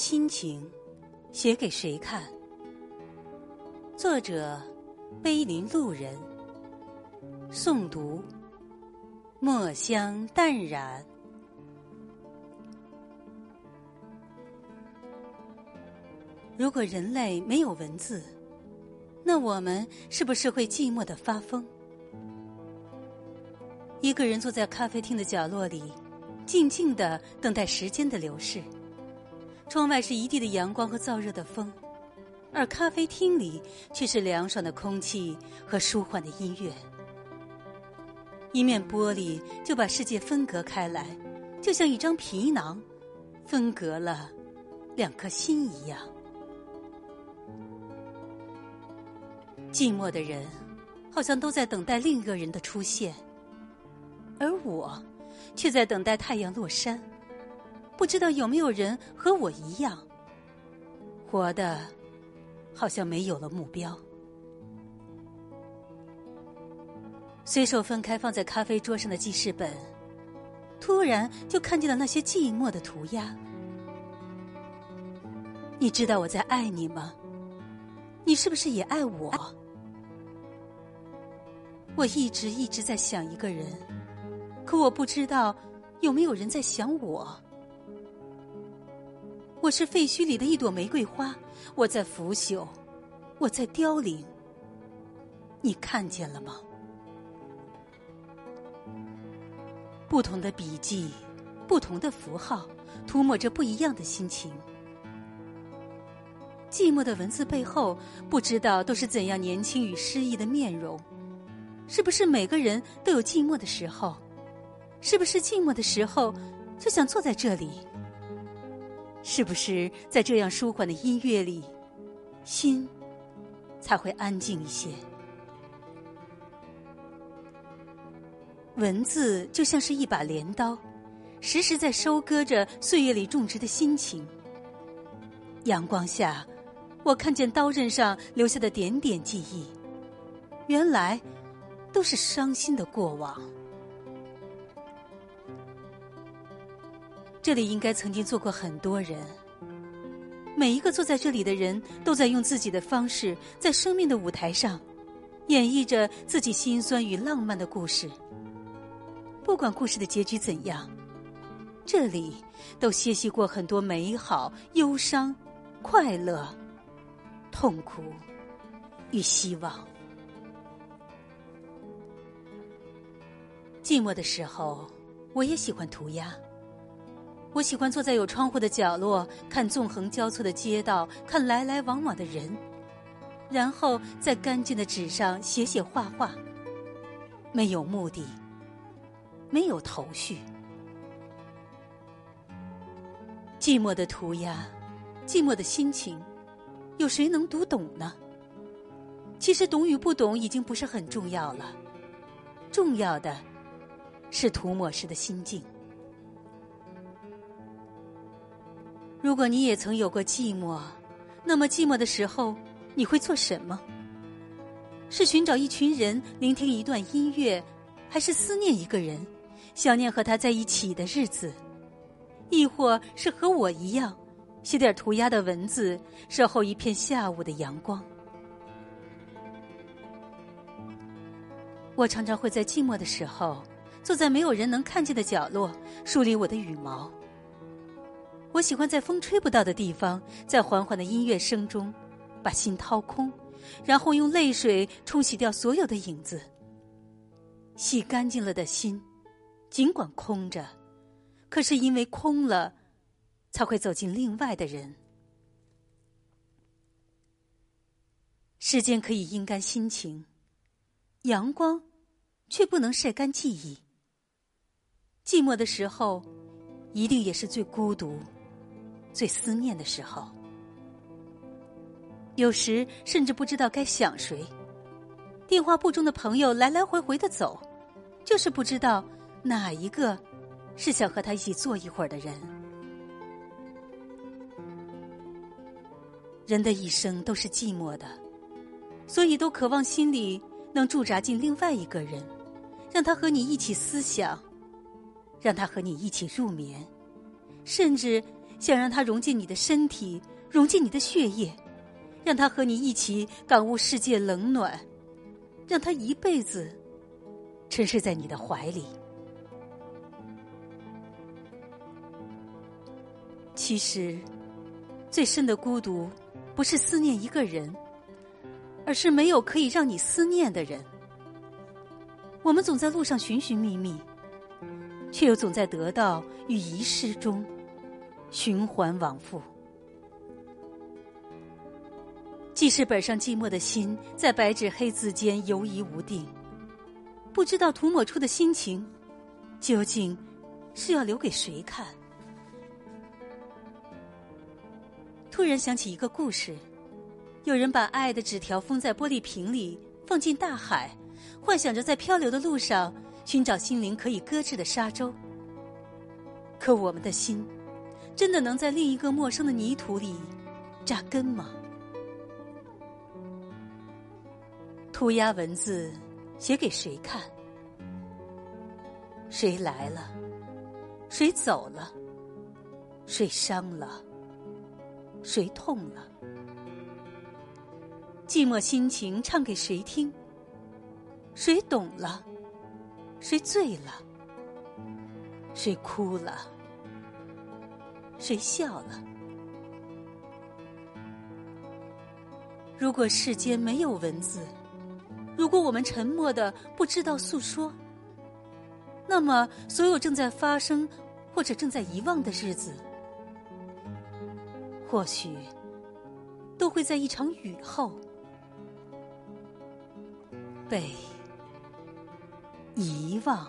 心情，写给谁看？作者：碑林路人。诵读：墨香淡然。如果人类没有文字，那我们是不是会寂寞的发疯？一个人坐在咖啡厅的角落里，静静的等待时间的流逝。窗外是一地的阳光和燥热的风，而咖啡厅里却是凉爽的空气和舒缓的音乐。一面玻璃就把世界分隔开来，就像一张皮囊，分隔了两颗心一样。寂寞的人，好像都在等待另一个人的出现，而我，却在等待太阳落山。不知道有没有人和我一样，活的，好像没有了目标。随手翻开放在咖啡桌上的记事本，突然就看见了那些寂寞的涂鸦。你知道我在爱你吗？你是不是也爱我？我一直一直在想一个人，可我不知道有没有人在想我。我是废墟里的一朵玫瑰花，我在腐朽，我在凋零。你看见了吗？不同的笔记，不同的符号，涂抹着不一样的心情。寂寞的文字背后，不知道都是怎样年轻与诗意的面容。是不是每个人都有寂寞的时候？是不是寂寞的时候就想坐在这里？是不是在这样舒缓的音乐里，心才会安静一些？文字就像是一把镰刀，时时在收割着岁月里种植的心情。阳光下，我看见刀刃上留下的点点记忆，原来都是伤心的过往。这里应该曾经坐过很多人，每一个坐在这里的人都在用自己的方式，在生命的舞台上演绎着自己心酸与浪漫的故事。不管故事的结局怎样，这里都歇息过很多美好、忧伤、快乐、痛苦与希望。寂寞的时候，我也喜欢涂鸦。我喜欢坐在有窗户的角落，看纵横交错的街道，看来来往往的人，然后在干净的纸上写写画画。没有目的，没有头绪。寂寞的涂鸦，寂寞的心情，有谁能读懂呢？其实懂与不懂已经不是很重要了，重要的是涂抹时的心境。如果你也曾有过寂寞，那么寂寞的时候你会做什么？是寻找一群人聆听一段音乐，还是思念一个人，想念和他在一起的日子？亦或是和我一样，写点涂鸦的文字，守候一片下午的阳光？我常常会在寂寞的时候，坐在没有人能看见的角落，梳理我的羽毛。我喜欢在风吹不到的地方，在缓缓的音乐声中，把心掏空，然后用泪水冲洗掉所有的影子。洗干净了的心，尽管空着，可是因为空了，才会走进另外的人。时间可以阴干心情，阳光却不能晒干记忆。寂寞的时候，一定也是最孤独。最思念的时候，有时甚至不知道该想谁。电话簿中的朋友来来回回的走，就是不知道哪一个是想和他一起坐一会儿的人。人的一生都是寂寞的，所以都渴望心里能驻扎进另外一个人，让他和你一起思想，让他和你一起入眠，甚至。想让它融进你的身体，融进你的血液，让它和你一起感悟世界冷暖，让它一辈子沉睡在你的怀里。其实，最深的孤独，不是思念一个人，而是没有可以让你思念的人。我们总在路上寻寻觅觅，却又总在得到与遗失中循环往复。记事本上寂寞的心，在白纸黑字间游移无定，不知道涂抹出的心情，究竟是要留给谁看？突然想起一个故事，有人把爱的纸条封在玻璃瓶里，放进大海。幻想着在漂流的路上寻找心灵可以搁置的沙洲，可我们的心真的能在另一个陌生的泥土里扎根吗？涂鸦文字写给谁看？谁来了？谁走了？谁伤了？谁痛了？寂寞心情唱给谁听？谁懂了？谁醉了？谁哭了？谁笑了？如果世间没有文字，如果我们沉默的不知道诉说，那么所有正在发生或者正在遗忘的日子，或许都会在一场雨后被。遗忘。